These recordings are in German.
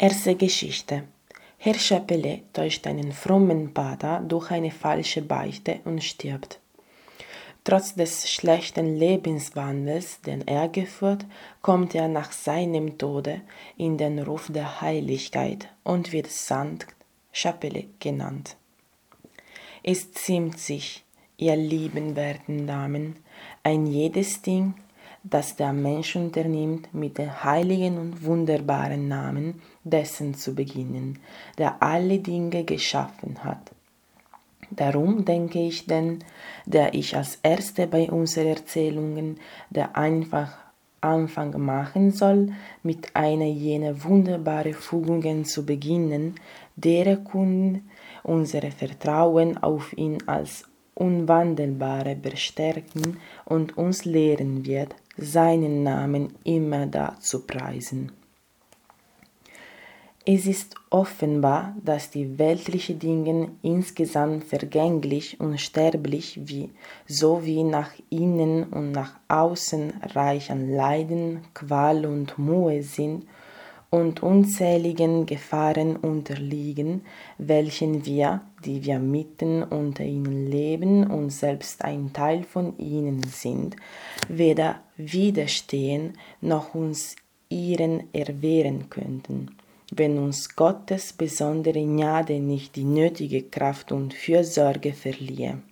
Erste Geschichte. Herr Chapelet täuscht einen frommen Pater durch eine falsche Beichte und stirbt. Trotz des schlechten Lebenswandels, den er geführt, kommt er nach seinem Tode in den Ruf der Heiligkeit und wird Sankt Chapelet genannt. Es ziemt sich, ihr lieben werten Damen, ein jedes Ding, das der Mensch unternimmt, mit dem heiligen und wunderbaren Namen dessen zu beginnen, der alle Dinge geschaffen hat. Darum denke ich denn, der ich als Erste bei unseren Erzählungen der einfach Anfang machen soll, mit einer jener wunderbaren Fügungen zu beginnen, deren Kunden unser Vertrauen auf ihn als Unwandelbare bestärken und uns lehren wird, seinen Namen immer da zu preisen. Es ist offenbar, dass die weltlichen Dinge insgesamt vergänglich und sterblich wie sowie nach innen und nach außen reich an Leiden, Qual und Mühe sind und unzähligen Gefahren unterliegen, welchen wir, die wir mitten unter ihnen leben und selbst ein Teil von ihnen sind, weder widerstehen noch uns ihren erwehren könnten, wenn uns Gottes besondere Gnade nicht die nötige Kraft und Fürsorge verliehe.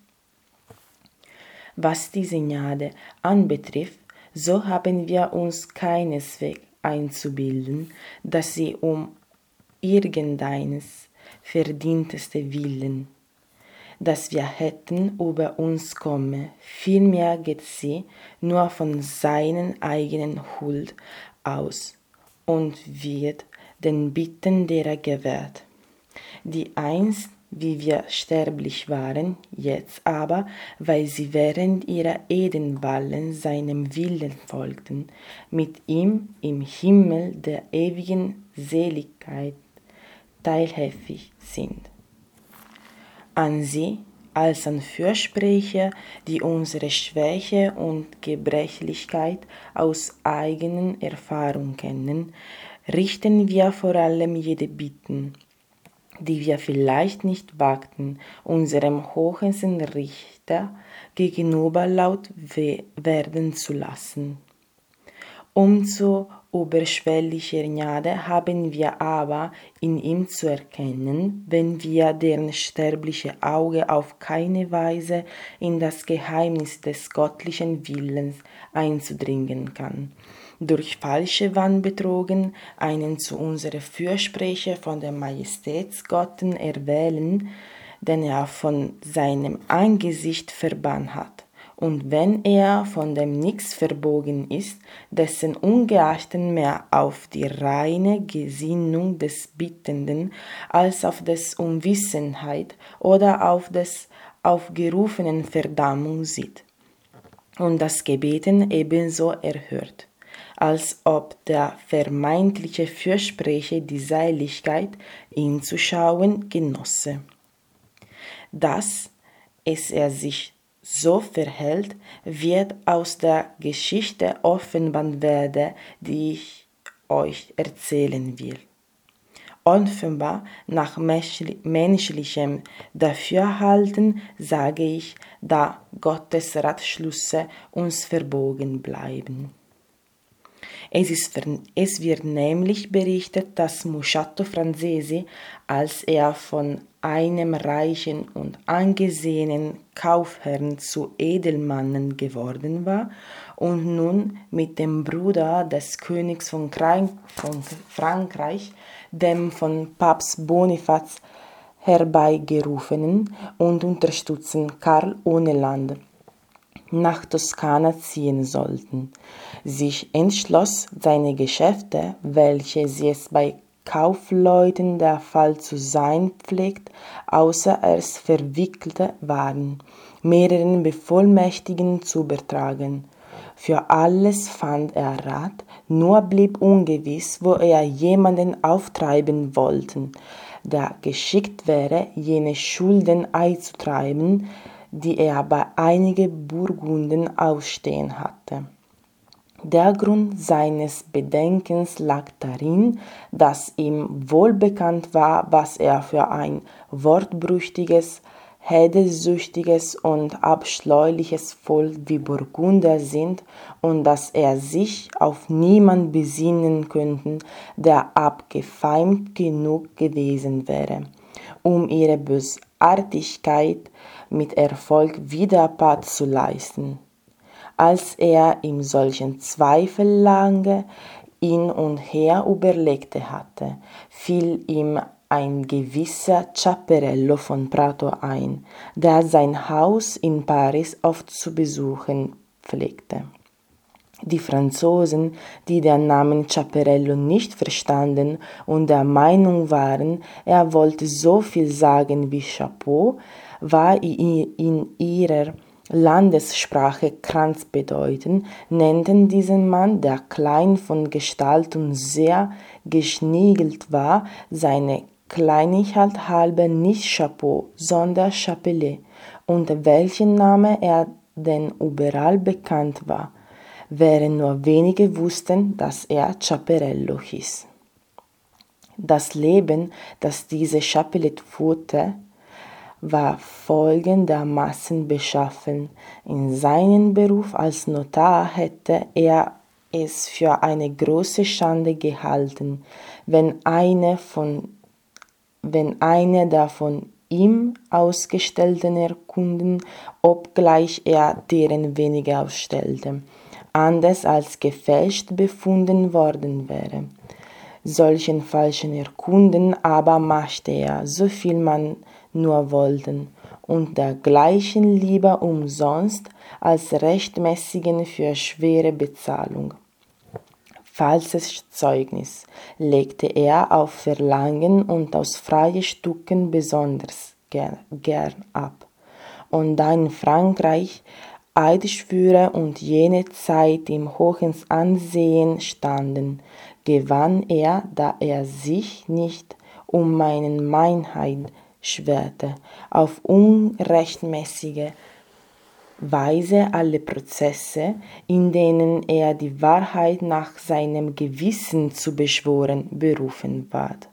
Was diese Gnade anbetrifft, so haben wir uns keineswegs einzubilden, dass sie um irgendeines verdienteste Willen, das wir hätten, über uns komme. Vielmehr geht sie nur von seinen eigenen Huld aus und wird den Bitten derer gewährt, die einst wie wir sterblich waren, jetzt aber, weil sie während ihrer Edenwallen seinem Willen folgten, mit ihm im Himmel der ewigen Seligkeit teilhäfig sind. An sie als an Fürsprecher, die unsere Schwäche und Gebrechlichkeit aus eigenen Erfahrung kennen, richten wir vor allem jede Bitten, die wir vielleicht nicht wagten, unserem hohen Richter gegenüber laut werden zu lassen. Umso überschwelliger Gnade haben wir aber in ihm zu erkennen, wenn wir deren sterbliche Auge auf keine Weise in das Geheimnis des göttlichen Willens einzudringen kann durch falsche Wannbetrogen einen zu unserer Fürsprecher von der Majestätsgotten erwählen, den er von seinem Angesicht verbannt hat. Und wenn er von dem Nix verbogen ist, dessen ungeachtet mehr auf die reine Gesinnung des Bittenden als auf des Unwissenheit oder auf des aufgerufenen Verdammung sieht und das Gebeten ebenso erhört als ob der vermeintliche Fürsprecher die Seligkeit, ihn zu schauen, genosse. Dass es er sich so verhält, wird aus der Geschichte offenbar werden, die ich euch erzählen will. Offenbar nach menschlichem Dafürhalten sage ich, da Gottes Ratschlüsse uns verbogen bleiben. Es, ist, es wird nämlich berichtet, dass Musciato Francesi, als er von einem reichen und angesehenen Kaufherrn zu Edelmannen geworden war und nun mit dem Bruder des Königs von, von Frankreich, dem von Papst Bonifaz herbeigerufenen und unterstützten Karl ohne Land nach Toskana ziehen sollten, sich entschloss, seine Geschäfte, welche sie es bei Kaufleuten der Fall zu sein pflegt, außer es verwickelte waren, mehreren Bevollmächtigen zu übertragen. Für alles fand er Rat, nur blieb ungewiss, wo er jemanden auftreiben wollte, der geschickt wäre, jene Schulden einzutreiben, die er bei einigen Burgunden ausstehen hatte. Der Grund seines Bedenkens lag darin, dass ihm wohl bekannt war, was er für ein wortbrüchiges, hedesüchtiges und abscheuliches Volk wie Burgunder sind und dass er sich auf niemand besinnen könnte, der abgefeimt genug gewesen wäre, um ihre Bösartigkeit mit Erfolg Widerpart zu leisten. Als er ihm solchen Zweifel lange hin und her überlegte hatte, fiel ihm ein gewisser Ciaperello von Prato ein, der sein Haus in Paris oft zu besuchen pflegte. Die Franzosen, die den Namen Ciaperello nicht verstanden und der Meinung waren, er wollte so viel sagen wie Chapeau, war in ihrer Landessprache Kranz bedeuten, nannten diesen Mann, der klein von Gestalt und sehr geschniegelt war, seine Kleinigkeit halber nicht Chapeau, sondern Chapelet, unter welchem Name er denn überall bekannt war, während nur wenige wussten, dass er Chaperello hieß. Das Leben, das diese Chapelet führte, war folgendermaßen beschaffen. In seinem Beruf als Notar hätte er es für eine große Schande gehalten, wenn eine von wenn eine der von ihm ausgestellten Urkunden, obgleich er deren weniger ausstellte, anders als gefälscht befunden worden wäre. Solchen falschen Urkunden aber machte er, so viel man nur wollten, und dergleichen lieber umsonst als rechtmäßigen für schwere Bezahlung falsches Zeugnis legte er auf Verlangen und aus freien Stücken besonders gern ab. Und da in Frankreich Eidschwüre und jene Zeit im hohen Ansehen standen, gewann er, da er sich nicht um meinen Meinheit schwerte, auf unrechtmäßige Weise alle Prozesse, in denen er die Wahrheit nach seinem Gewissen zu beschworen berufen ward.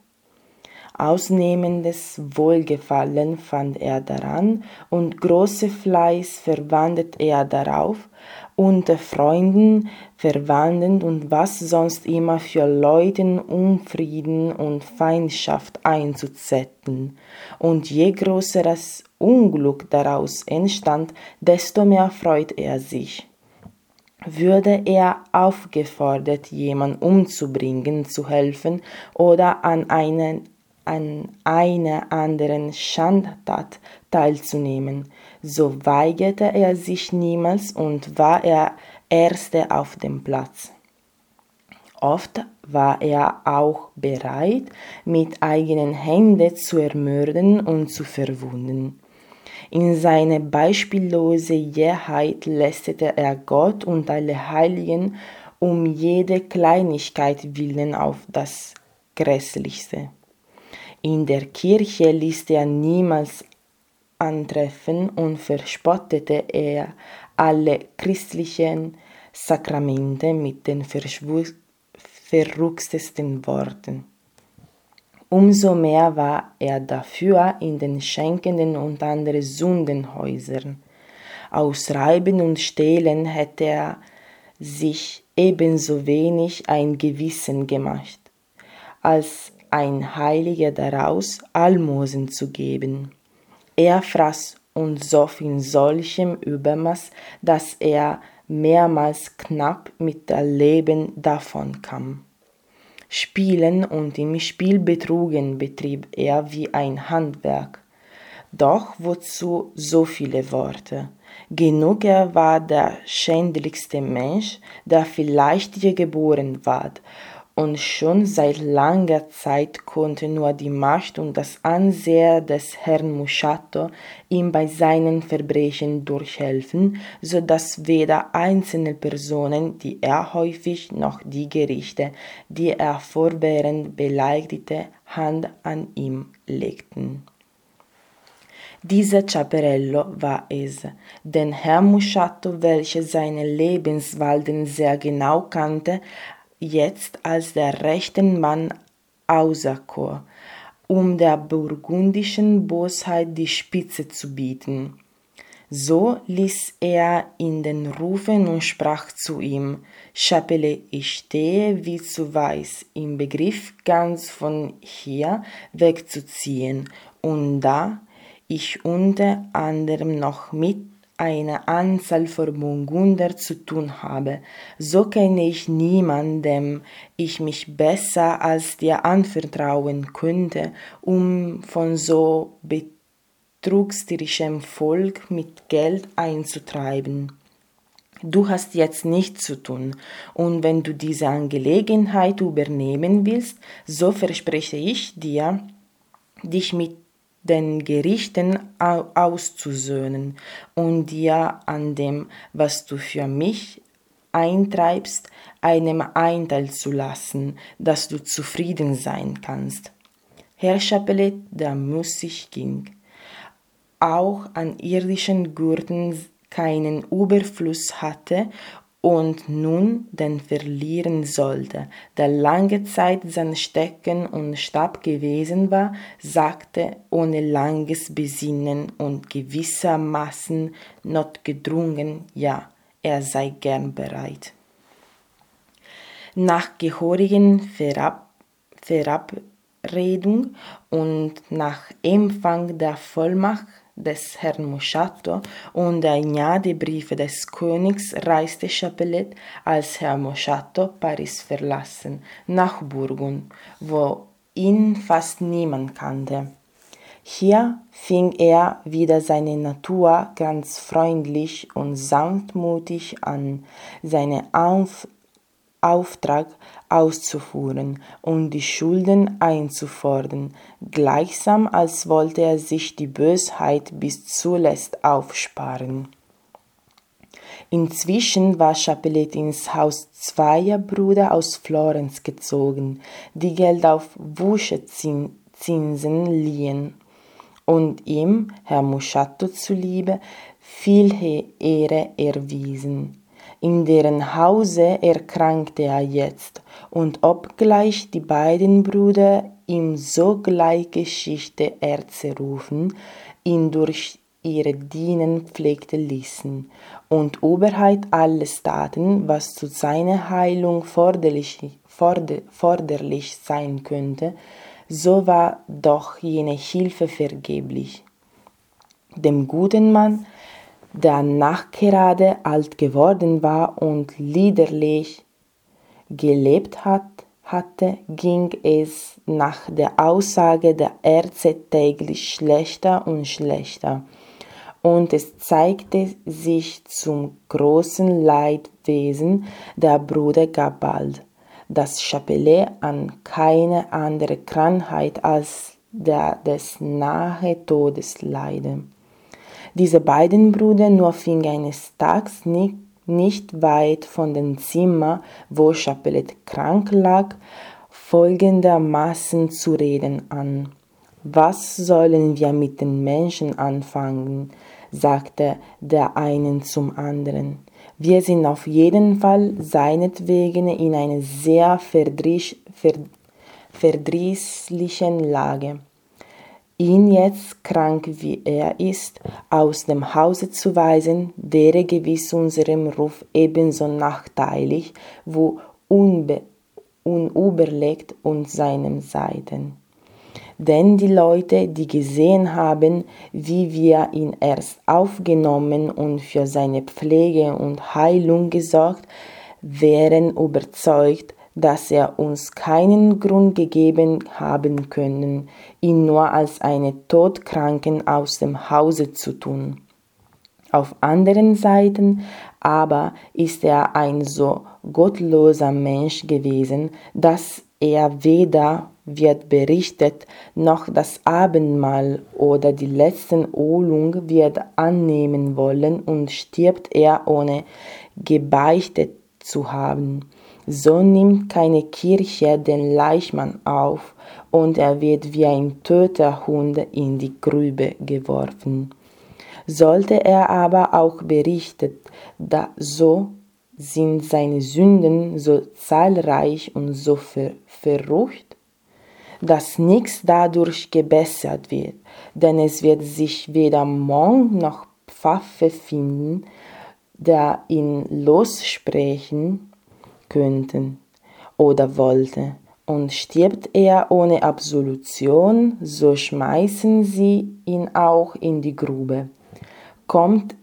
Ausnehmendes Wohlgefallen fand er daran und große Fleiß verwandt er darauf, unter Freunden, Verwandten und was sonst immer für Leuten Unfrieden und Feindschaft einzuzetten. Und je größer das Unglück daraus entstand, desto mehr freut er sich. Würde er aufgefordert, jemand umzubringen, zu helfen oder an einen an einer anderen Schandtat teilzunehmen, so weigerte er sich niemals und war er Erste auf dem Platz. Oft war er auch bereit, mit eigenen Händen zu ermorden und zu verwunden. In seiner beispiellosen Jähheit lästete er Gott und alle Heiligen um jede Kleinigkeit willen auf das Grässlichste. In der Kirche ließ er niemals antreffen und verspottete er alle christlichen Sakramente mit den verrücktesten Worten. Umso mehr war er dafür in den schenkenden und anderen Sündenhäusern. Aus Reiben und Stehlen hätte er sich ebenso wenig ein Gewissen gemacht, als ein Heiliger daraus Almosen zu geben. Er fraß und soff in solchem Übermaß, dass er mehrmals knapp mit dem Leben davonkam. Spielen und im Spiel betrugen betrieb er wie ein Handwerk. Doch wozu so viele Worte? Genug er war der schändlichste Mensch, der vielleicht je geboren ward, und schon seit langer Zeit konnte nur die Macht und das Ansehen des Herrn Musciato ihm bei seinen Verbrechen durchhelfen, so dass weder einzelne Personen, die er häufig, noch die Gerichte, die er fortwährend beleidigte, Hand an ihm legten. Dieser Chaperello war es, den Herr Musciato, welcher seine Lebenswalden sehr genau kannte, jetzt als der rechten Mann auserkor, um der burgundischen Bosheit die Spitze zu bieten. So ließ er ihn rufen und sprach zu ihm, Chapelet, ich stehe, wie zu weiß, im Begriff, ganz von hier wegzuziehen, und da ich unter anderem noch mit einer Anzahl von Burgunder zu tun habe, so kenne ich niemanden, dem ich mich besser als dir anvertrauen könnte, um von so betrügerischem Volk mit Geld einzutreiben. Du hast jetzt nichts zu tun, und wenn du diese Angelegenheit übernehmen willst, so verspreche ich dir, dich mit den Gerichten auszusöhnen und dir an dem, was du für mich eintreibst, einem Einteil zu lassen, dass du zufrieden sein kannst. Herr Chapelet, der müßig ging, auch an irdischen Gürten keinen Überfluss hatte und nun den verlieren sollte, der lange Zeit sein Stecken und Stab gewesen war, sagte ohne langes Besinnen und gewissermaßen notgedrungen, ja, er sei gern bereit. Nach gehörigen Verab Verabredung und nach Empfang der Vollmacht des Herrn Moschato und der Gnade-Briefe des Königs reiste Chapelet, als Herr Moschato Paris verlassen, nach Burgund, wo ihn fast niemand kannte. Hier fing er wieder seine Natur ganz freundlich und sanftmutig an, seine Auf Auftrag auszuführen und die Schulden einzufordern, gleichsam als wollte er sich die Bösheit bis zuletzt aufsparen. Inzwischen war Chapelet ins Haus zweier Brüder aus Florenz gezogen, die Geld auf Wuschezinsen liehen. Und ihm, Herr Musciato zuliebe, viel Ehre erwiesen in deren Hause erkrankte er jetzt, und obgleich die beiden Brüder ihm sogleich Geschichte Ärzte rufen, ihn durch ihre Dienen pflegte ließen und überhaupt alles taten, was zu seiner Heilung forderlich, forder, forderlich sein könnte, so war doch jene Hilfe vergeblich. Dem guten Mann der nachgerade alt geworden war und liederlich gelebt hat, hatte, ging es nach der Aussage der Ärzte täglich schlechter und schlechter. Und es zeigte sich zum großen Leidwesen der Brüder gar bald, dass Chapelet an keine andere Krankheit als der des nahe Todes leide. Diese beiden Brüder nur fing eines Tages nicht, nicht weit von dem Zimmer, wo Chapelet krank lag, folgendermaßen zu reden an. Was sollen wir mit den Menschen anfangen? sagte der einen zum anderen. Wir sind auf jeden Fall seinetwegen in einer sehr verdrießlichen Lage ihn jetzt, krank wie er ist, aus dem Hause zu weisen, wäre gewiss unserem Ruf ebenso nachteilig, wo unbe unüberlegt und seinem Seiten. Denn die Leute, die gesehen haben, wie wir ihn erst aufgenommen und für seine Pflege und Heilung gesorgt, wären überzeugt, dass er uns keinen Grund gegeben haben können, ihn nur als eine Todkranken aus dem Hause zu tun. Auf anderen Seiten aber ist er ein so gottloser Mensch gewesen, dass er weder wird berichtet, noch das Abendmahl oder die letzten Ölung wird annehmen wollen und stirbt er ohne gebeichtet zu haben So nimmt keine Kirche den Leichmann auf, und er wird wie ein toter Hund in die Grube geworfen. Sollte er aber auch berichtet, da so sind seine Sünden so zahlreich und so ver verrucht, dass nichts dadurch gebessert wird, denn es wird sich weder Monk noch Pfaffe finden, der ihn lossprechen könnten oder wollte. Und stirbt er ohne Absolution, so schmeißen sie ihn auch in die Grube. Kommt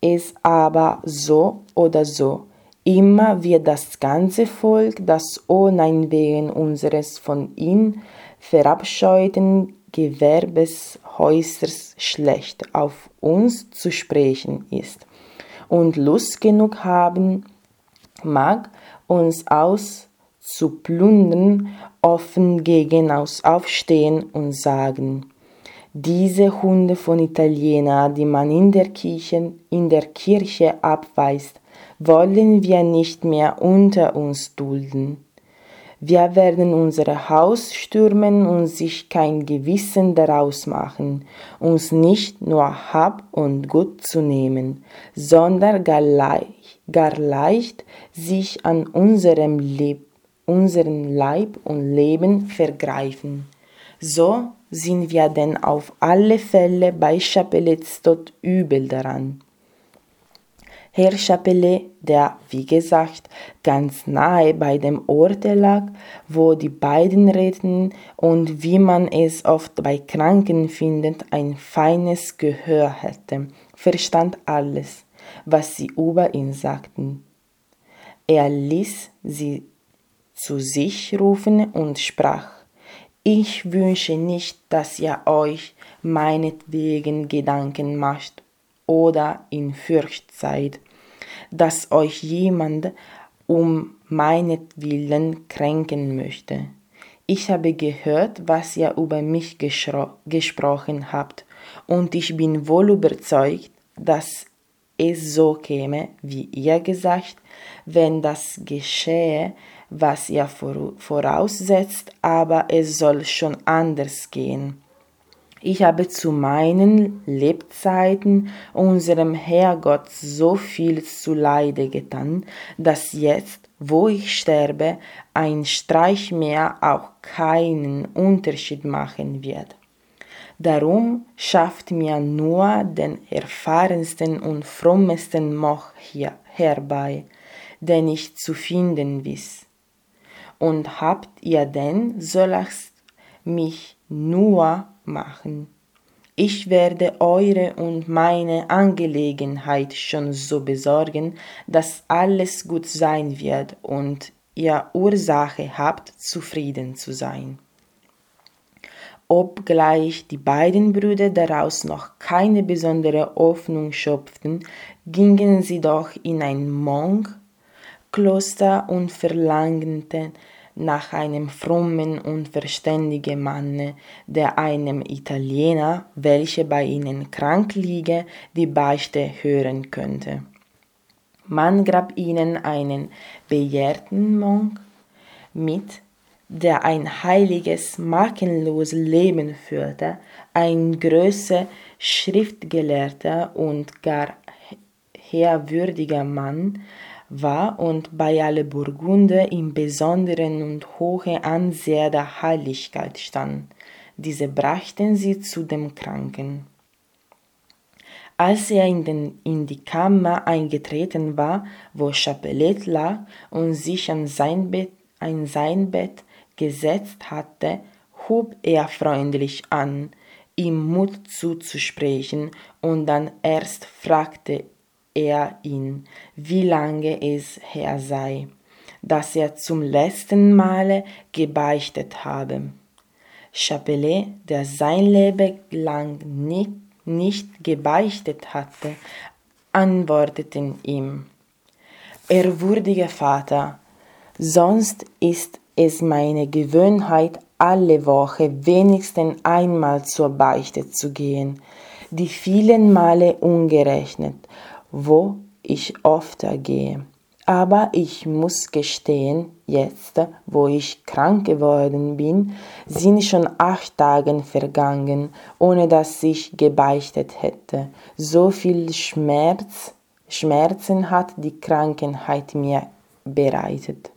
es aber so oder so, immer wird das ganze Volk, das ohnehin wegen unseres von ihm verabscheuten Gewerbes äußerst schlecht auf uns zu sprechen ist und Lust genug haben mag, uns auszuplündern, offen gegen uns aufstehen und sagen, diese Hunde von Italiener, die man in der Kirche, in der Kirche abweist, wollen wir nicht mehr unter uns dulden. Wir werden unser Haus stürmen und sich kein Gewissen daraus machen, uns nicht nur Hab und Gut zu nehmen, sondern gar gar leicht sich an unserem Leb, unseren Leib und Leben vergreifen. So sind wir denn auf alle Fälle bei Chapelets Tod übel daran. Herr Chapelet, der, wie gesagt, ganz nahe bei dem Orte lag, wo die beiden redeten und wie man es oft bei Kranken findet, ein feines Gehör hätte, verstand alles, was sie über ihn sagten. Er ließ sie zu sich rufen und sprach, ich wünsche nicht, dass ihr euch meinetwegen Gedanken macht oder in Furcht seid, dass euch jemand um meinetwillen kränken möchte. Ich habe gehört, was ihr über mich gesprochen habt, und ich bin wohl überzeugt, dass es so käme, wie ihr gesagt, wenn das geschehe, was ihr voraussetzt, aber es soll schon anders gehen. Ich habe zu meinen Lebzeiten unserem Herrgott so viel zu Leide getan, dass jetzt, wo ich sterbe, ein Streich mehr auch keinen Unterschied machen wird. Darum schafft mir nur den erfahrensten und frommesten Moch hier herbei, den ich zu finden wiss. Und habt ihr denn, so lasst mich nur machen. Ich werde eure und meine Angelegenheit schon so besorgen, dass alles gut sein wird und ihr Ursache habt, zufrieden zu sein. Obgleich die beiden Brüder daraus noch keine besondere Hoffnung schöpften, gingen sie doch in ein Monkkloster und verlangten nach einem frommen und verständigen Manne, der einem Italiener, welcher bei ihnen krank liege, die Beichte hören könnte. Man gab ihnen einen bejahrten Monk mit, der ein heiliges, makelloses Leben führte, ein größer Schriftgelehrter und gar ehrwürdiger Mann, war und bei alle Burgunder im besonderen und hohe Ansehen der Heiligkeit stand. Diese brachten sie zu dem Kranken. Als er in, den, in die Kammer eingetreten war, wo Chapelet lag und sich an sein Bett, an sein Bett gesetzt hatte, hub er freundlich an, ihm Mut zuzusprechen, und dann erst fragte er ihn, wie lange es her sei, dass er zum letzten Male gebeichtet habe. Chapelet, der sein Leben lang nicht, nicht gebeichtet hatte, antworteten ihm, Ehrwürdiger Vater, sonst ist es meine Gewohnheit, alle Woche wenigstens einmal zur Beichte zu gehen, die vielen Male ungerechnet, wo ich oft gehe. aber ich muss gestehen, jetzt, wo ich krank geworden bin, sind schon acht Tage vergangen, ohne dass ich gebeichtet hätte. So viel Schmerz, Schmerzen hat die Krankheit mir bereitet.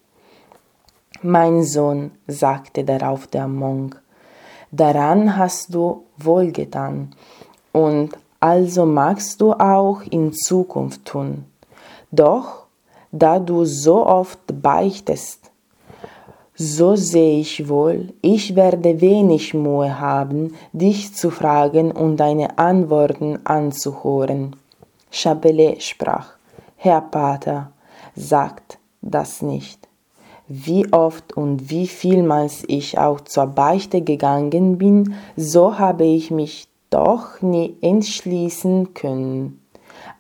Mein Sohn, sagte darauf der Monk, daran hast du wohlgetan, und also magst du auch in Zukunft tun. Doch da du so oft beichtest. So sehe ich wohl, ich werde wenig Mühe haben, dich zu fragen und deine Antworten anzuhören. Chapelet sprach, Herr Pater, sagt das nicht. Wie oft und wie vielmals ich auch zur Beichte gegangen bin, so habe ich mich doch nie entschließen können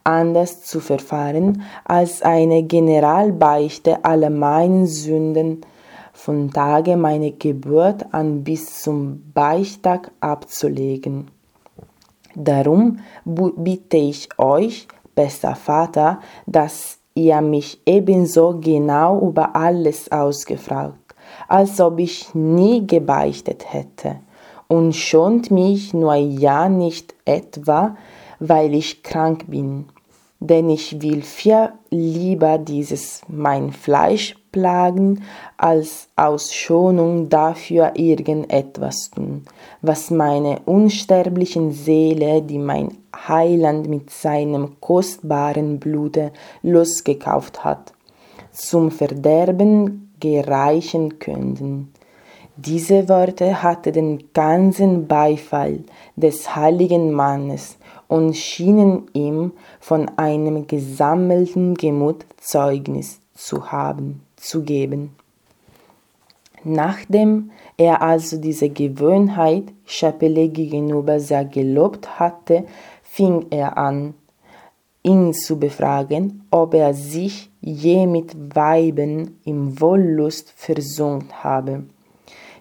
anders zu verfahren als eine Generalbeichte aller meinen Sünden von Tage meiner Geburt an bis zum Beichtag abzulegen. Darum bitte ich euch, bester Vater, dass ihr mich ebenso genau über alles ausgefragt, als ob ich nie gebeichtet hätte, und schont mich nur ja nicht etwa, weil ich krank bin. Denn ich will viel lieber dieses mein Fleisch plagen, als aus Schonung dafür irgendetwas tun, was meine unsterblichen Seele, die mein Heiland mit seinem kostbaren Blute losgekauft hat, zum Verderben gereichen könnten. Diese Worte hatten den ganzen Beifall des heiligen Mannes, und schienen ihm von einem gesammelten Gemut Zeugnis zu haben, zu geben. Nachdem er also diese Gewohnheit Chapelet gegenüber sehr gelobt hatte, fing er an, ihn zu befragen, ob er sich je mit Weiben im Wollust versunkt habe.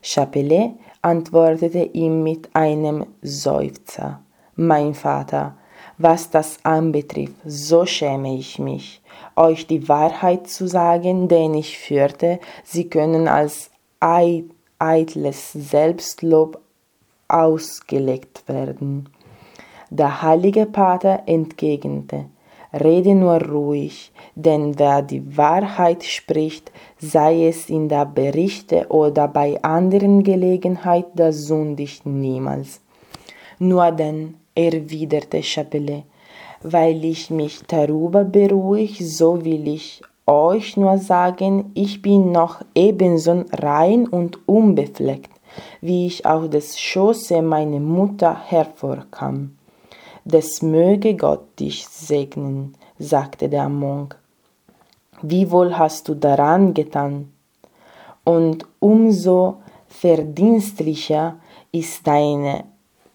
Chapelet antwortete ihm mit einem Seufzer mein Vater, was das anbetrifft, so schäme ich mich, euch die Wahrheit zu sagen, denn ich fürchte, sie können als eitles Selbstlob ausgelegt werden. Der heilige Pater entgegnete, Rede nur ruhig, denn wer die Wahrheit spricht, sei es in der Berichte oder bei anderen Gelegenheit, der sündigt niemals. Nur denn erwiderte Chapelet, weil ich mich darüber beruhige, so will ich euch nur sagen, ich bin noch ebenso rein und unbefleckt, wie ich aus des Schoße meiner Mutter hervorkam. Des möge Gott dich segnen, sagte der Monk. Wie wohl hast du daran getan? Und umso verdienstlicher ist deine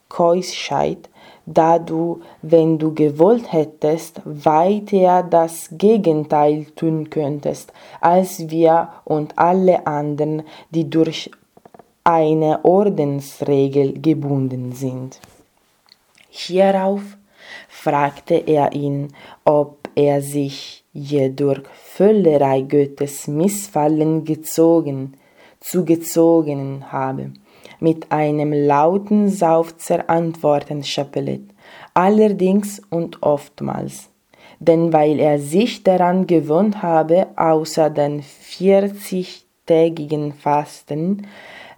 Keuschheit, da du, wenn du gewollt hättest, weiter das Gegenteil tun könntest, als wir und alle anderen, die durch eine Ordensregel gebunden sind. Hierauf fragte er ihn, ob er sich je durch Völlerei Gottes Missfallen gezogen, zugezogen habe. Mit einem lauten Seufzer antwortete Chapelet, allerdings und oftmals. Denn weil er sich daran gewöhnt habe, außer den vierzigtägigen Fasten,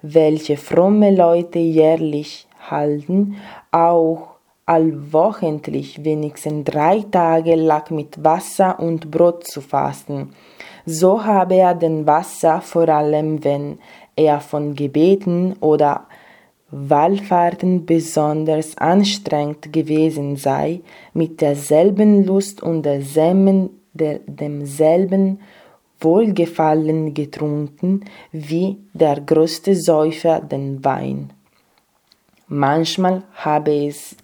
welche fromme Leute jährlich halten, auch allwochentlich wenigstens drei Tage lang mit Wasser und Brot zu fasten. So habe er den Wasser vor allem, wenn er von Gebeten oder Wallfahrten besonders anstrengend gewesen sei, mit derselben Lust und derselben, der, demselben Wohlgefallen getrunken wie der größte Säufer den Wein. Manchmal habe es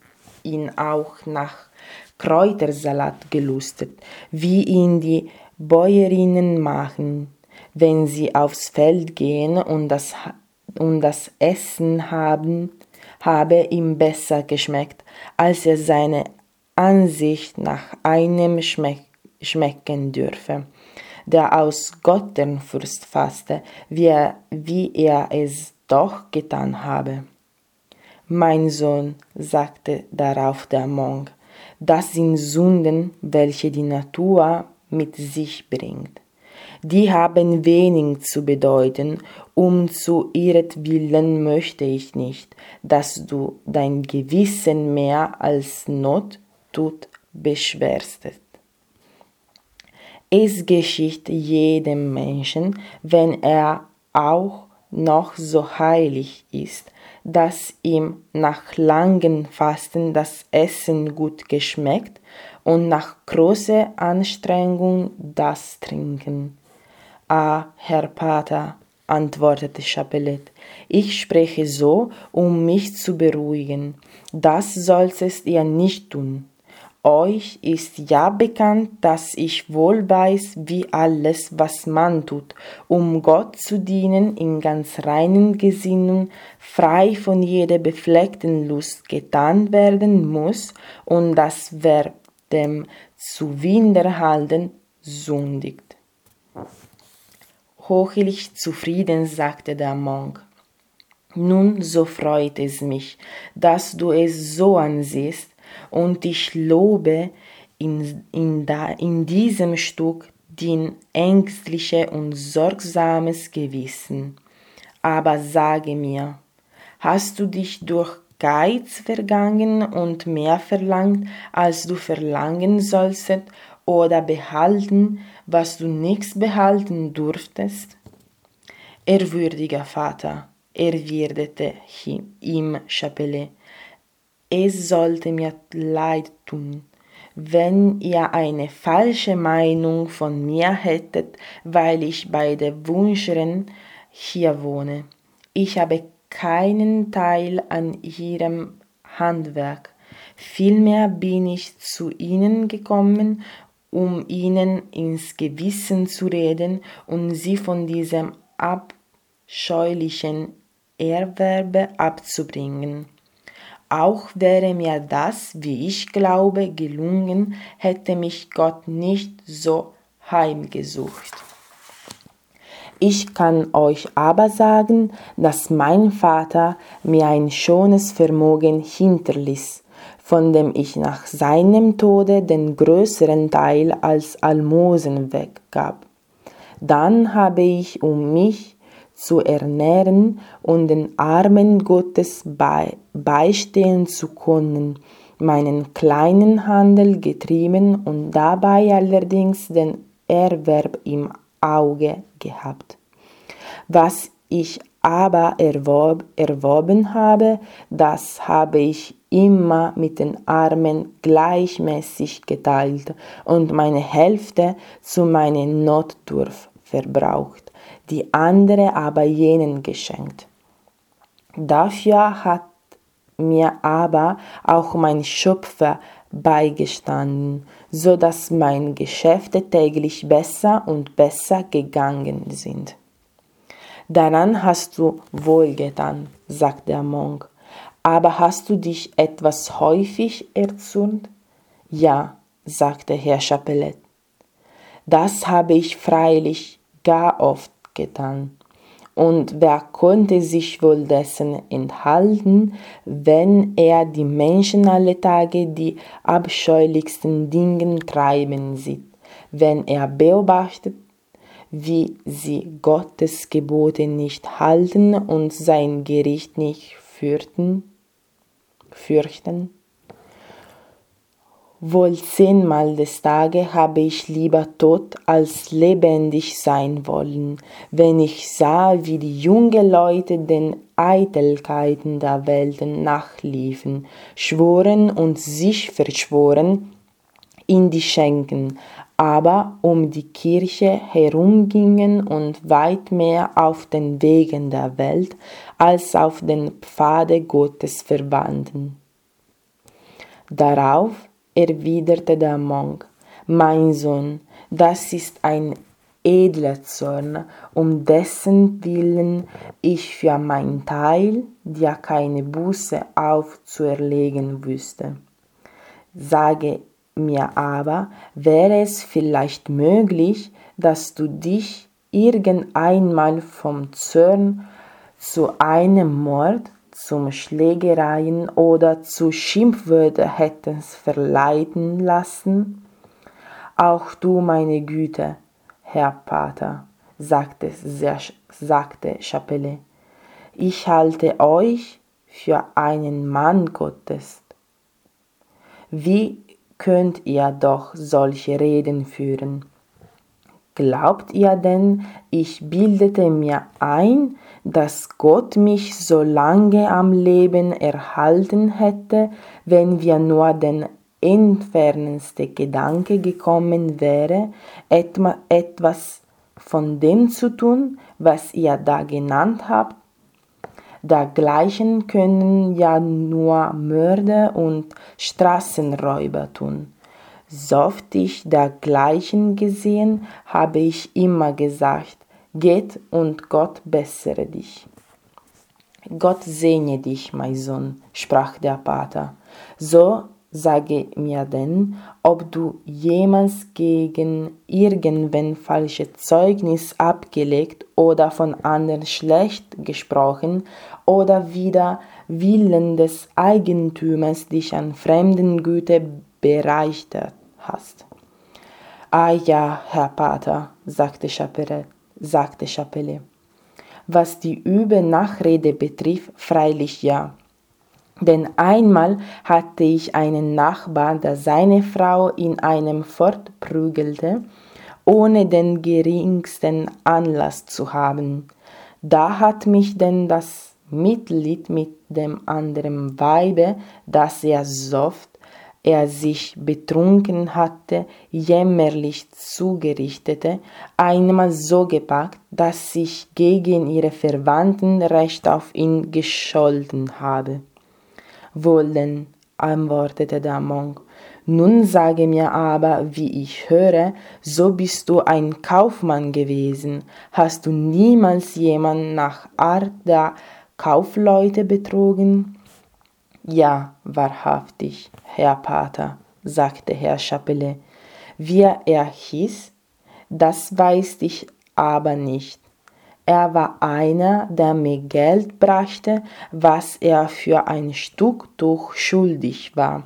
ihn auch nach Kräutersalat gelustet, wie ihn die Bäuerinnen machen wenn sie aufs Feld gehen und das, und das Essen haben, habe ihm besser geschmeckt, als er seine Ansicht nach einem schmeck, schmecken dürfe. der aus Gotternfurcht faste, wie er, wie er es doch getan habe. Mein Sohn, sagte darauf der Monk, das sind Sünden, welche die Natur mit sich bringt. Die haben wenig zu bedeuten, um zu ihretwillen möchte ich nicht, dass du dein Gewissen mehr als Not tut beschwerstest. Es geschieht jedem Menschen, wenn er auch noch so heilig ist, dass ihm nach langem Fasten das Essen gut geschmeckt und nach großer Anstrengung das Trinken. Ah, Herr Pater, antwortete Chapelet, ich spreche so, um mich zu beruhigen. Das solltest ihr nicht tun. Euch ist ja bekannt, dass ich wohl weiß, wie alles, was man tut, um Gott zu dienen, in ganz reinen Gesinnung, frei von jeder befleckten Lust getan werden muss, und dass wer dem zu Winderhalten sündigt. Hochlich zufrieden, sagte der Monk. Nun, so freut es mich, dass du es so ansiehst, und ich lobe in, in, da, in diesem Stück dein ängstliche und sorgsames Gewissen. Aber sage mir, hast du dich durch Geiz vergangen und mehr verlangt, als du verlangen sollst, oder behalten, was du nichts behalten durftest? Ehrwürdiger Vater, erwiderte ihm Chapelet, es sollte mir leid tun, wenn ihr eine falsche Meinung von mir hättet, weil ich bei der Wunscherin hier wohne. Ich habe keinen Teil an ihrem Handwerk. Vielmehr bin ich zu ihnen gekommen, um ihnen ins Gewissen zu reden und sie von diesem abscheulichen Erwerbe abzubringen. Auch wäre mir das, wie ich glaube, gelungen, hätte mich Gott nicht so heimgesucht. Ich kann euch aber sagen, dass mein Vater mir ein schönes Vermögen hinterließ, von dem ich nach seinem Tode den größeren Teil als Almosen weggab. Dann habe ich, um mich zu ernähren und den Armen Gottes bei, beistehen zu können, meinen kleinen Handel getrieben und dabei allerdings den Erwerb im Auge gehabt. Was ich aber erworb, erworben habe, das habe ich immer mit den Armen gleichmäßig geteilt und meine Hälfte zu meiner Notdurf verbraucht die andere aber jenen geschenkt. Dafür hat mir aber auch mein Schöpfer beigestanden, so dass meine Geschäfte täglich besser und besser gegangen sind. Daran hast du wohlgetan, sagt der Monk. Aber hast du dich etwas häufig erzürnt? Ja, sagte Herr Chapelet. Das habe ich freilich gar oft getan. Und wer konnte sich wohl dessen enthalten, wenn er die Menschen alle Tage die abscheulichsten Dinge treiben sieht, wenn er beobachtet, wie sie Gottes Gebote nicht halten und sein Gericht nicht fürchten, fürchten? Wohl zehnmal des Tages habe ich lieber tot als lebendig sein wollen, wenn ich sah, wie die jungen Leute den Eitelkeiten der Welt nachliefen, schworen und sich verschworen in die Schenken, aber um die Kirche herumgingen und weit mehr auf den Wegen der Welt als auf den Pfade Gottes verwandten. Darauf erwiderte der Monk, mein Sohn, das ist ein edler Zorn, um dessen Willen ich für mein Teil dir keine Buße aufzuerlegen wüsste. Sage mir aber, wäre es vielleicht möglich, dass du dich irgendeinmal vom Zorn zu einem Mord, zum Schlägereien oder zu Schimpfwörter hättest verleiten lassen? Auch du, meine Güte, Herr Pater, sagte, sagte Chapelle, ich halte euch für einen Mann Gottes. Wie könnt ihr doch solche Reden führen? Glaubt ihr denn, ich bildete mir ein, dass Gott mich so lange am Leben erhalten hätte, wenn wir nur den entfernendste Gedanke gekommen wäre, etwas von dem zu tun, was ihr da genannt habt? Dergleichen können ja nur Mörder und Straßenräuber tun. So oft ich dergleichen gesehen, habe ich immer gesagt, geht und Gott bessere dich. Gott segne dich, mein Sohn, sprach der Pater. So Sage mir denn, ob du jemals gegen irgendwen falsche Zeugnis abgelegt oder von anderen schlecht gesprochen oder wieder Willen des Eigentümers dich an fremden Güter bereichert hast. Ah ja, Herr Pater, sagte Chapelle, sagte Chapelle. Was die übe Nachrede betrifft, freilich ja. Denn einmal hatte ich einen Nachbar, der seine Frau in einem fortprügelte, ohne den geringsten Anlass zu haben. Da hat mich denn das Mitleid mit dem anderen Weibe, das er soft, er sich betrunken hatte, jämmerlich zugerichtete, einmal so gepackt, dass ich gegen ihre Verwandten recht auf ihn gescholten habe. Wohl antwortete der Monk, nun sage mir aber, wie ich höre, so bist du ein Kaufmann gewesen. Hast du niemals jemand nach Art der Kaufleute betrogen? Ja, wahrhaftig, Herr Pater, sagte Herr Chapelle. Wie er hieß, das weiß ich aber nicht. Er war einer, der mir Geld brachte, was er für ein Stück Tuch schuldig war,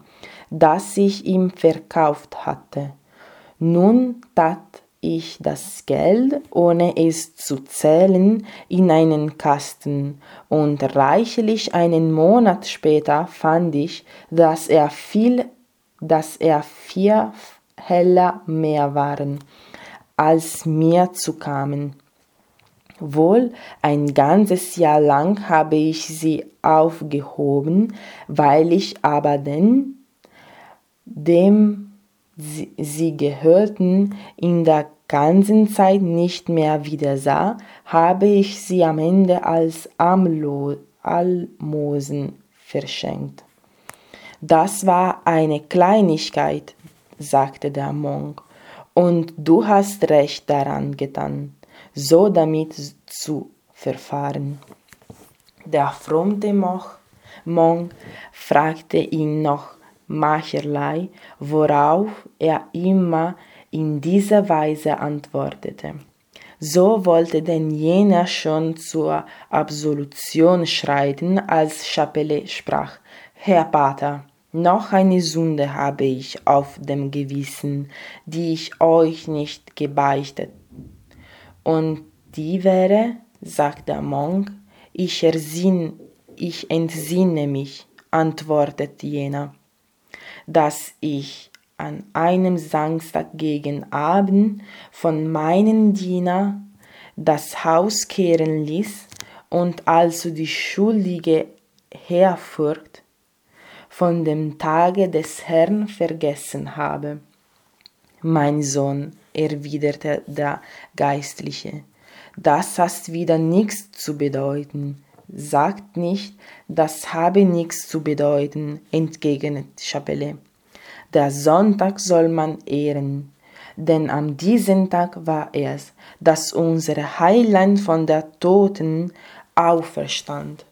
das ich ihm verkauft hatte. Nun tat ich das Geld, ohne es zu zählen, in einen Kasten, und reichlich einen Monat später fand ich, dass er viel, dass er vier Heller mehr waren, als mir zukamen. Wohl ein ganzes Jahr lang habe ich sie aufgehoben, weil ich aber denn, dem sie, sie gehörten, in der ganzen Zeit nicht mehr wieder sah, habe ich sie am Ende als Amlo Almosen verschenkt. Das war eine Kleinigkeit, sagte der Monk, und du hast recht daran getan so damit zu verfahren. Der fromme Monk fragte ihn noch mancherlei, worauf er immer in dieser Weise antwortete. So wollte denn jener schon zur Absolution schreiten, als Chapelle sprach, Herr Pater, noch eine Sünde habe ich auf dem Gewissen, die ich euch nicht gebeichtet und die wäre, sagt der Monk, ich ersinn, ich entsinne mich, antwortet jener, dass ich an einem Samstag gegen Abend von meinen Diener das Haus kehren ließ und also die Schuldige herfurcht, von dem Tage des Herrn vergessen habe. Mein Sohn, erwiderte der Geistliche, das hast wieder nichts zu bedeuten. Sagt nicht, das habe nichts zu bedeuten, entgegnet Chapelle. Der Sonntag soll man ehren, denn an diesem Tag war es, dass unser Heiland von der Toten auferstand.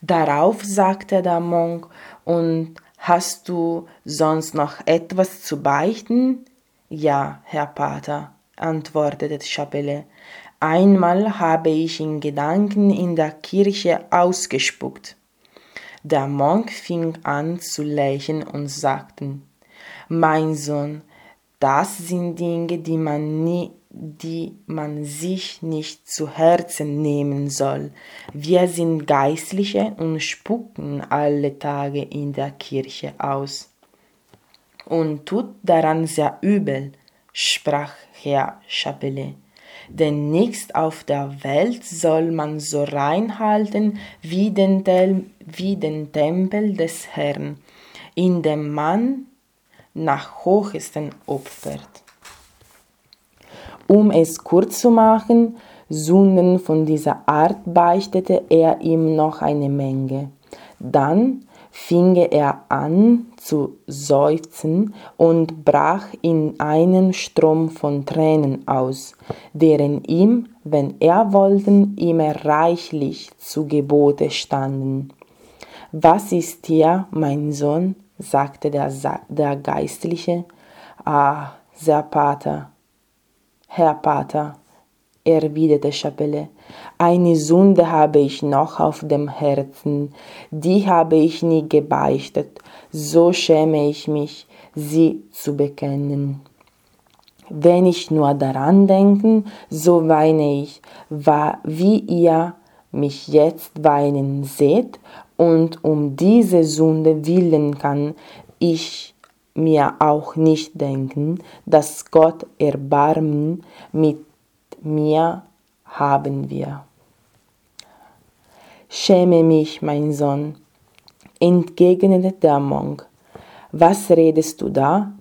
Darauf sagte der Monk, und hast du sonst noch etwas zu beichten? Ja, Herr Pater, antwortete Chapelle. Einmal habe ich in Gedanken in der Kirche ausgespuckt. Der Monk fing an zu lächeln und sagte, mein Sohn, das sind Dinge, die man, nie, die man sich nicht zu Herzen nehmen soll. Wir sind Geistliche und spucken alle Tage in der Kirche aus. Und tut daran sehr übel, sprach Herr Chapelet denn nichts auf der Welt soll man so rein halten wie den, wie den Tempel des Herrn, in dem man nach hochestem opfert. Um es kurz zu machen, Sünden von dieser Art beichtete er ihm noch eine Menge. Dann fing er an zu seufzen und brach in einen Strom von Tränen aus, deren ihm, wenn er wollten, immer reichlich zu Gebote standen. Was ist hier, mein Sohn? sagte der, der Geistliche. Ah, Herr Pater, Herr Pater, erwiderte Chapelle, eine Sünde habe ich noch auf dem Herzen, die habe ich nie gebeichtet, so schäme ich mich, sie zu bekennen. Wenn ich nur daran denke, so weine ich, wie ihr mich jetzt weinen seht, und um diese Sünde willen kann ich mir auch nicht denken, dass Gott Erbarmen mit mir haben wir. Schäme mich, mein Sohn, entgegnete der Monk. Was redest du da?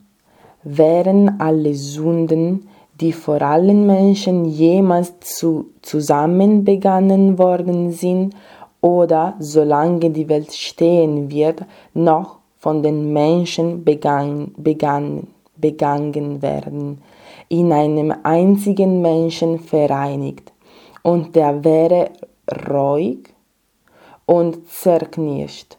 Wären alle Sünden, die vor allen Menschen jemals zu, zusammen begangen worden sind, oder solange die Welt stehen wird, noch von den Menschen begangen, begangen, begangen werden, in einem einzigen Menschen vereinigt, und der wäre ruhig und zerknirscht.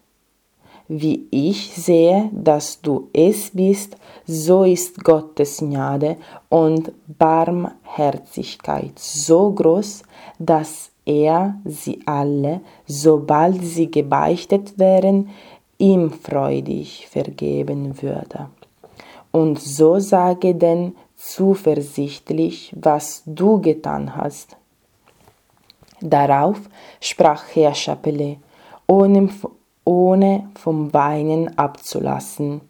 Wie ich sehe, dass du es bist, so ist Gottes Gnade und Barmherzigkeit so groß, dass er sie alle, sobald sie gebeichtet wären, ihm freudig vergeben würde. Und so sage denn zuversichtlich, was du getan hast. Darauf sprach Herr Chapelet, ohne, ohne vom Weinen abzulassen.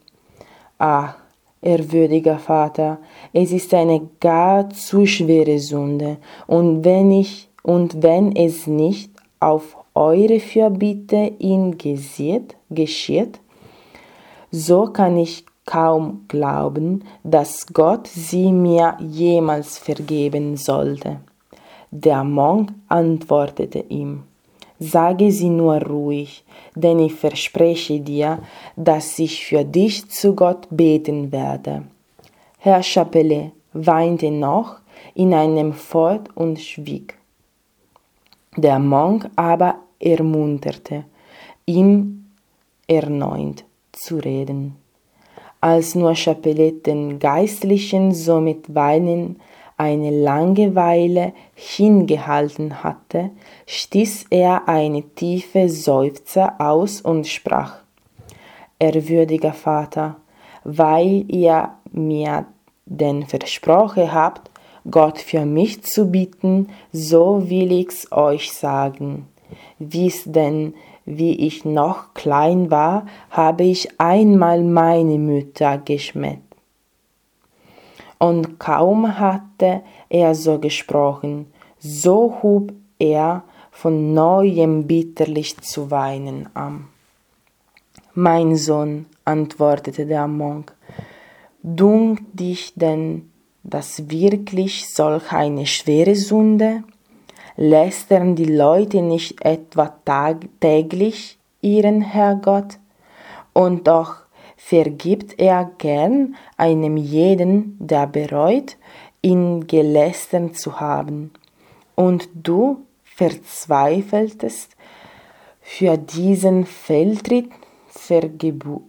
Ach, ehrwürdiger Vater, es ist eine gar zu schwere Sünde, und wenn ich und wenn es nicht auf eure Fürbitte geschieht, geschieht, so kann ich kaum glauben, dass Gott sie mir jemals vergeben sollte. Der Monk antwortete ihm, Sage sie nur ruhig, denn ich verspreche dir, dass ich für dich zu Gott beten werde. Herr Chapelet weinte noch in einem Fort und schwieg. Der Monk aber ermunterte, ihm erneut zu reden. Als nur Chapelet den Geistlichen so mit Weinen eine lange Weile hingehalten hatte, stieß er eine tiefe Seufzer aus und sprach, Ehrwürdiger Vater, weil ihr mir denn versprochen habt, Gott für mich zu bitten, so will ich's euch sagen. Wie's denn wie ich noch klein war, habe ich einmal meine Mutter geschmäht. Und kaum hatte er so gesprochen, so hub er von neuem bitterlich zu weinen an. Mein Sohn, antwortete der Monk, dunk dich denn das wirklich solch eine schwere Sünde? Lästern die Leute nicht etwa täglich ihren Herrgott? Und doch vergibt er gern einem jeden, der bereut, ihn gelästert zu haben. Und du verzweifeltest für diesen Fehltritt Vergebu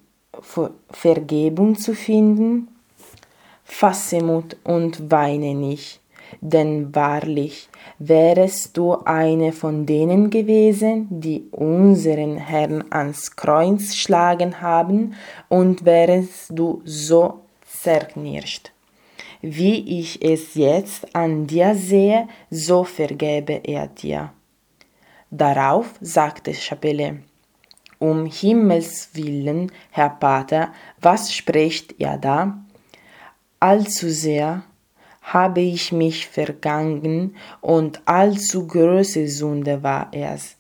Vergebung zu finden? fasse Mut und weine nicht, denn wahrlich wärest du eine von denen gewesen, die unseren Herrn ans Kreuz schlagen haben, und wärest du so zerknirscht. Wie ich es jetzt an dir sehe, so vergebe er dir. Darauf sagte Chapelle, um Himmels willen, Herr Pater, was spricht ihr da? Allzu sehr habe ich mich vergangen und allzu große Sünde war es,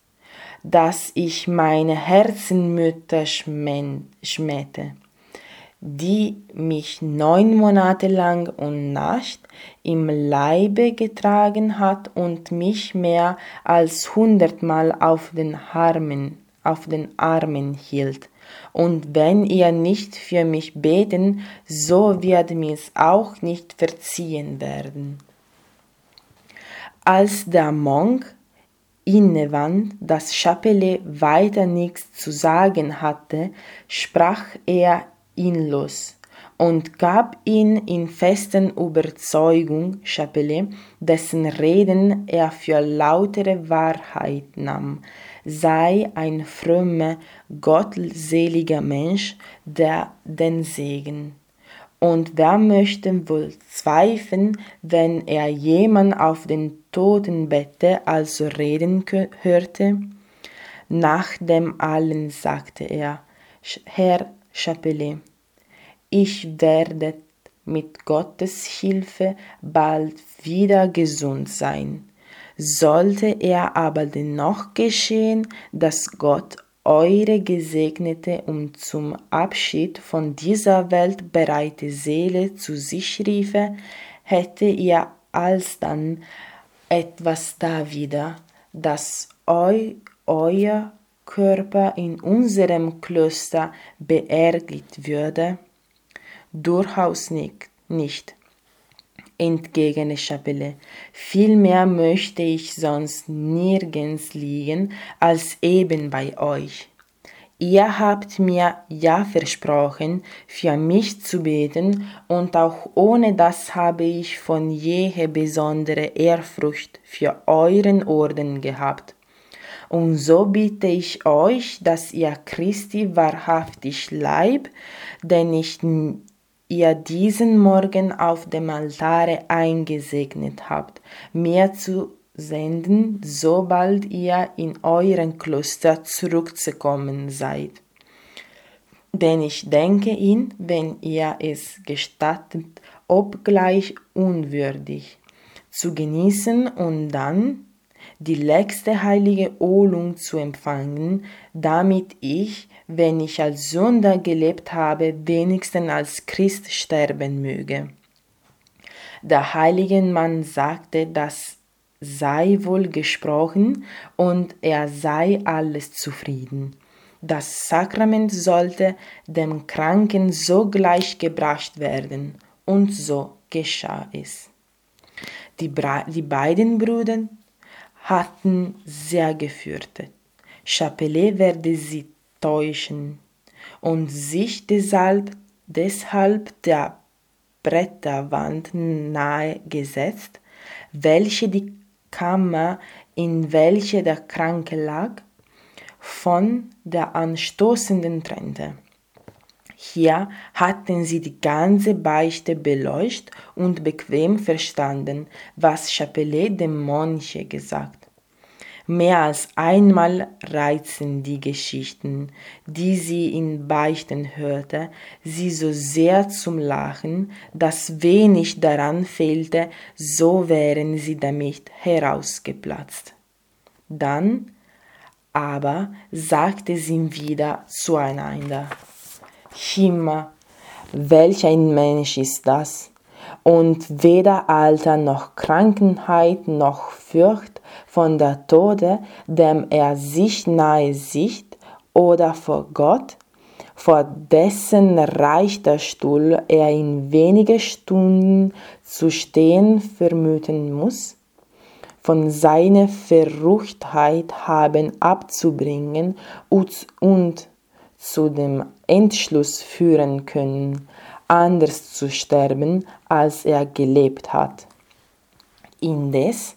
dass ich meine Herzenmütter schmähte die mich neun Monate lang und Nacht im Leibe getragen hat und mich mehr als hundertmal auf den Armen, auf den Armen hielt. Und wenn ihr nicht für mich beten, so wird mir's auch nicht verziehen werden. Als der Monk innewand, dass Chapelle weiter nichts zu sagen hatte, sprach er ihn los und gab ihn in festen Überzeugung Chapelle, dessen Reden er für lautere Wahrheit nahm, sei ein frommer, gottseliger Mensch, der den Segen. Und wer möchte wohl zweifeln, wenn er jemand auf dem Totenbette also reden hörte? Nach dem allen sagte er, Herr Chapelle, ich werde mit Gottes Hilfe bald wieder gesund sein. Sollte er aber dennoch geschehen, dass Gott eure gesegnete und zum Abschied von dieser Welt bereite Seele zu sich riefe, hätte ihr alsdann etwas da wieder, das eu, euer Körper in unserem Kloster beerdigt würde? Durchaus nicht, entgegene Chapelle. Vielmehr möchte ich sonst nirgends liegen als eben bei euch. Ihr habt mir ja versprochen, für mich zu beten, und auch ohne das habe ich von jeher besondere Ehrfurcht für euren Orden gehabt. Und so bitte ich euch, dass ihr Christi wahrhaftig Leib, den ich ihr diesen Morgen auf dem Altare eingesegnet habt, mir zu senden, sobald ihr in euren Kloster zurückzukommen seid. Denn ich denke ihn, wenn ihr es gestattet, obgleich unwürdig, zu genießen und dann die letzte heilige Ohlung zu empfangen, damit ich, wenn ich als Sünder gelebt habe, wenigstens als Christ sterben möge. Der heilige Mann sagte, das sei wohl gesprochen und er sei alles zufrieden. Das Sakrament sollte dem Kranken sogleich gebracht werden, und so geschah es. Die, die beiden Brüder hatten sehr gefürchtet. Chapelle werde sie täuschen und sich deshalb, deshalb der Bretterwand nahe gesetzt, welche die Kammer, in welche der Kranke lag, von der anstoßenden trennte. Hier hatten sie die ganze Beichte beleuchtet und bequem verstanden, was Chapelet dem Mönche gesagt Mehr als einmal reizen die Geschichten, die sie in Beichten hörte, sie so sehr zum Lachen, dass wenig daran fehlte, so wären sie damit herausgeplatzt. Dann aber sagte sie wieder zueinander, Himmel, welch ein Mensch ist das? Und weder Alter noch Krankenheit noch Furcht von der Tode, dem er sich nahe sieht, oder vor Gott, vor dessen reichter Stuhl er in wenige Stunden zu stehen vermuten muss, von seiner Verruchtheit haben abzubringen und zu dem Entschluss führen können, anders zu sterben, als er gelebt hat. Indes,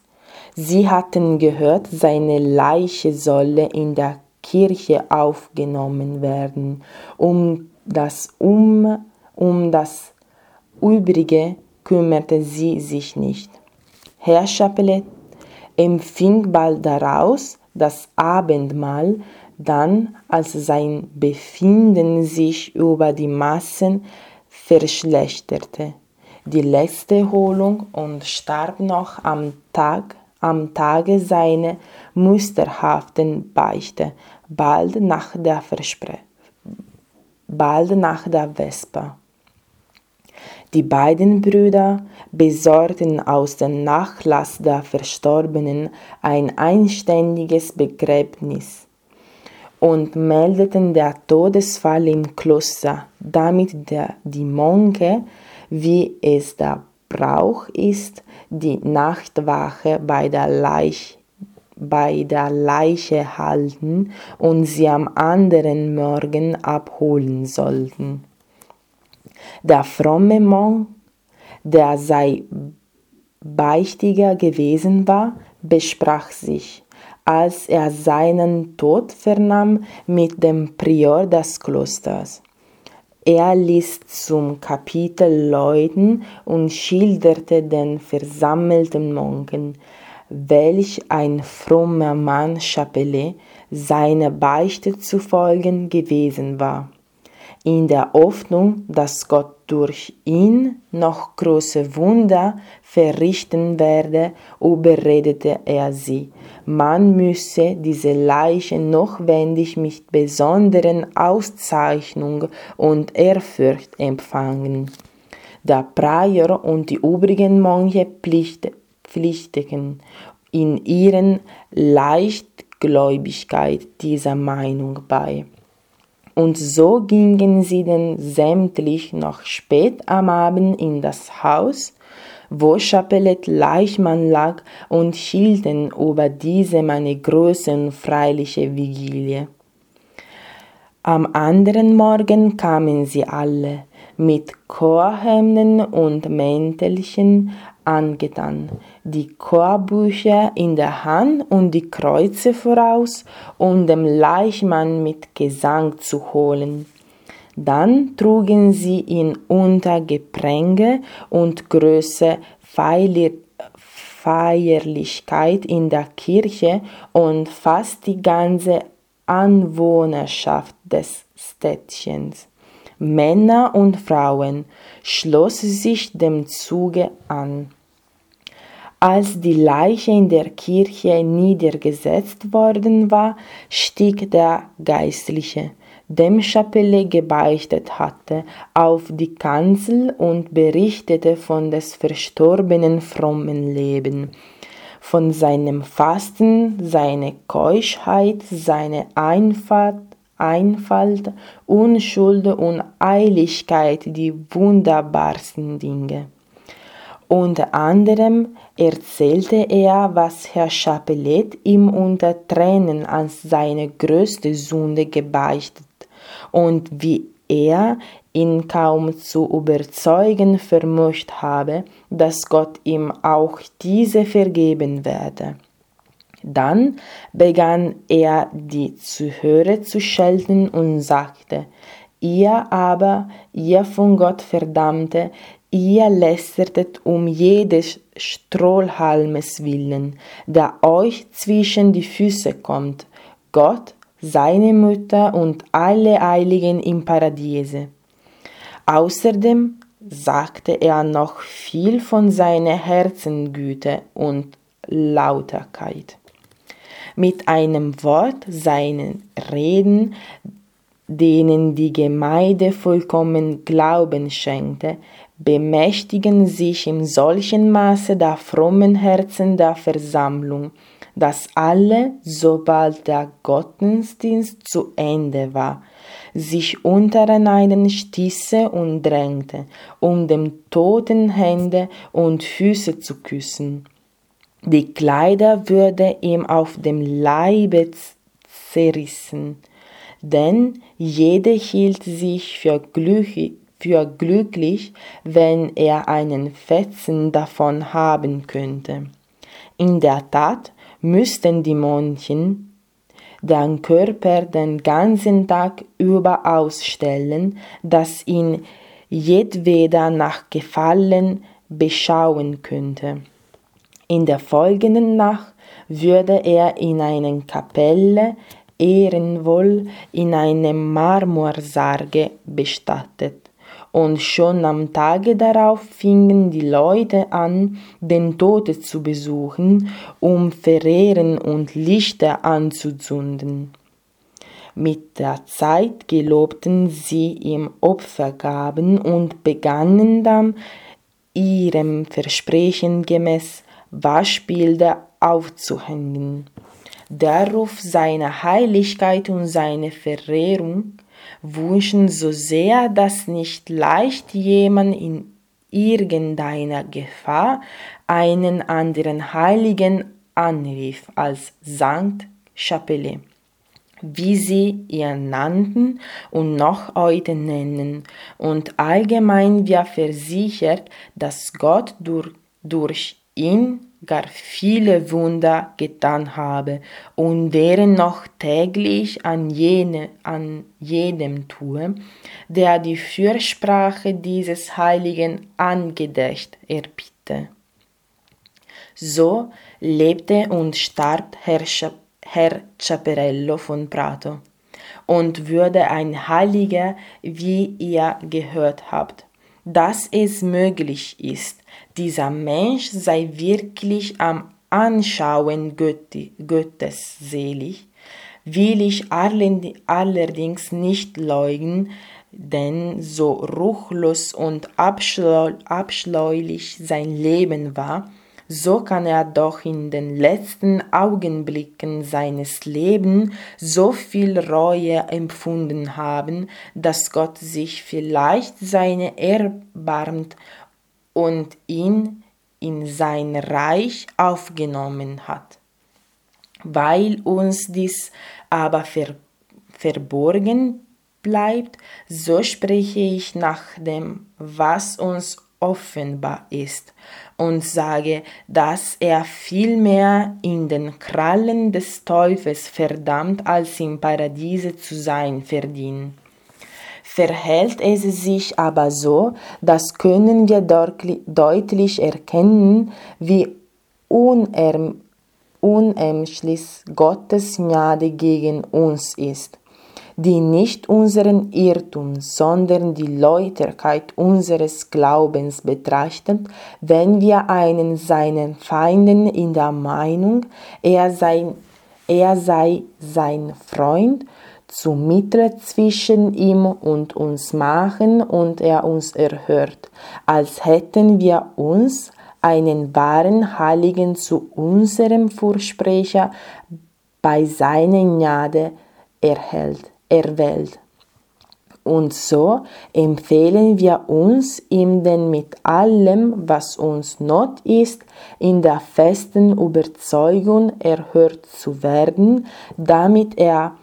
sie hatten gehört, seine Leiche solle in der Kirche aufgenommen werden, um das, um, um das Übrige kümmerte sie sich nicht. Herr Chapelet empfing bald daraus das Abendmahl, dann, als sein Befinden sich über die Massen verschlechterte, die letzte Holung und starb noch am Tag, am Tage seiner musterhaften Beichte, bald nach der Verspre bald nach der Vespa. Die beiden Brüder besorgten aus dem Nachlass der Verstorbenen ein einständiges Begräbnis und meldeten der Todesfall im Kloster, damit der, die Monke, wie es der Brauch ist, die Nachtwache bei der, Leich, bei der Leiche halten und sie am anderen Morgen abholen sollten. Der fromme Monk, der sei Beichtiger gewesen war, besprach sich, als er seinen Tod vernahm, mit dem Prior des Klosters. Er ließ zum Kapitel läuten und schilderte den versammelten Monken, welch ein frommer Mann Chapelet seiner Beichte zu folgen gewesen war in der Hoffnung, dass Gott durch ihn noch große Wunder verrichten werde, überredete er sie, man müsse diese Leiche notwendig mit besonderen Auszeichnung und Ehrfurcht empfangen. Der Prior und die übrigen Mönche pflichteten in ihren Leichtgläubigkeit dieser Meinung bei. Und so gingen sie denn sämtlich noch spät am Abend in das Haus, wo Chapelet Leichmann lag, und hielten über diesem eine große und freiliche Vigilie. Am anderen Morgen kamen sie alle, mit Chorhemden und Mäntelchen angetan, die Chorbücher in der Hand und die Kreuze voraus, um dem Leichmann mit Gesang zu holen. Dann trugen sie ihn unter Gepränge und größer Feierlichkeit in der Kirche und fast die ganze Anwohnerschaft des Städtchens. Männer und Frauen schloss sich dem Zuge an. Als die Leiche in der Kirche niedergesetzt worden war, stieg der Geistliche, dem Chapelle gebeichtet hatte, auf die Kanzel und berichtete von des verstorbenen frommen Leben, von seinem Fasten, seine Keuschheit, seine Einfalt, Einfalt, Unschuld und Eiligkeit die wunderbarsten Dinge. Unter anderem erzählte er, was Herr Chapelet ihm unter Tränen als seine größte Sünde gebeichtet und wie er ihn kaum zu überzeugen vermocht habe, dass Gott ihm auch diese vergeben werde. Dann begann er die Zuhörer zu schelten und sagte, ihr aber, ihr von Gott Verdammte, ihr lästertet um jedes Strohhalmes willen, der euch zwischen die Füße kommt, Gott, seine Mutter und alle Heiligen im Paradiese. Außerdem sagte er noch viel von seiner Herzengüte und Lauterkeit mit einem Wort seinen Reden, denen die Gemeinde vollkommen Glauben schenkte, bemächtigen sich in solchem Maße der frommen Herzen der Versammlung, dass alle, sobald der Gottesdienst zu Ende war, sich untereinander stieße und drängte, um dem Toten Hände und Füße zu küssen die Kleider würde ihm auf dem Leibe zerrissen, denn jede hielt sich für, glücklich, für glücklich, wenn er einen Fetzen davon haben könnte. In der Tat müssten die Mönchen den Körper den ganzen Tag über ausstellen, dass ihn jedweder nach Gefallen beschauen könnte. In der folgenden Nacht würde er in einer Kapelle ehrenvoll in einem Marmorsarge bestattet. Und schon am Tage darauf fingen die Leute an, den Toten zu besuchen, um Verehren und Lichter anzuzünden. Mit der Zeit gelobten sie ihm Opfergaben und begannen dann, ihrem Versprechen gemäß Waschbilder aufzuhängen. Der Ruf seiner Heiligkeit und seine Verehrung wünschen so sehr, dass nicht leicht jemand in irgendeiner Gefahr einen anderen Heiligen anrief als Sankt Chapelle, wie sie ihn nannten und noch heute nennen, und allgemein wird versichert, dass Gott durch, durch ihn gar viele Wunder getan habe und deren noch täglich an, jene, an jedem tue, der die Fürsprache dieses Heiligen angedächt erbitte. So lebte und starb Herr, Herr Ciaperello von Prato und würde ein Heiliger, wie ihr gehört habt. Dass es möglich ist, dieser Mensch sei wirklich am Anschauen Gottes selig, will ich allerdings nicht leugnen, denn so ruchlos und abscheulich sein Leben war, so kann er doch in den letzten Augenblicken seines Lebens so viel Reue empfunden haben, dass Gott sich vielleicht seine erbarmt und ihn in sein Reich aufgenommen hat. Weil uns dies aber ver verborgen bleibt, so spreche ich nach dem, was uns offenbar ist, und sage, dass er vielmehr in den Krallen des Teufels verdammt als im Paradiese zu sein verdient. Verhält es sich aber so, das können wir deutlich erkennen, wie unämschlich Gottes Gnade gegen uns ist, die nicht unseren Irrtum, sondern die Läuterkeit unseres Glaubens betrachtet, wenn wir einen seinen Feinden in der Meinung, er sei, er sei sein Freund, zu Mittler zwischen ihm und uns machen und er uns erhört, als hätten wir uns einen wahren Heiligen zu unserem Vorsprecher bei seiner Gnade erhält, erwählt. Und so empfehlen wir uns ihm denn mit allem, was uns Not ist, in der festen Überzeugung erhört zu werden, damit er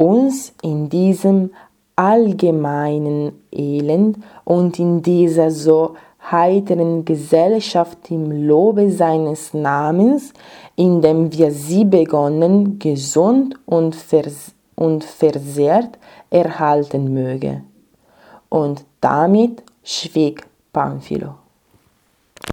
uns in diesem allgemeinen Elend und in dieser so heiteren Gesellschaft im Lobe seines Namens, indem wir sie begonnen, gesund und, vers und versehrt erhalten möge. Und damit schwieg Pamphilo.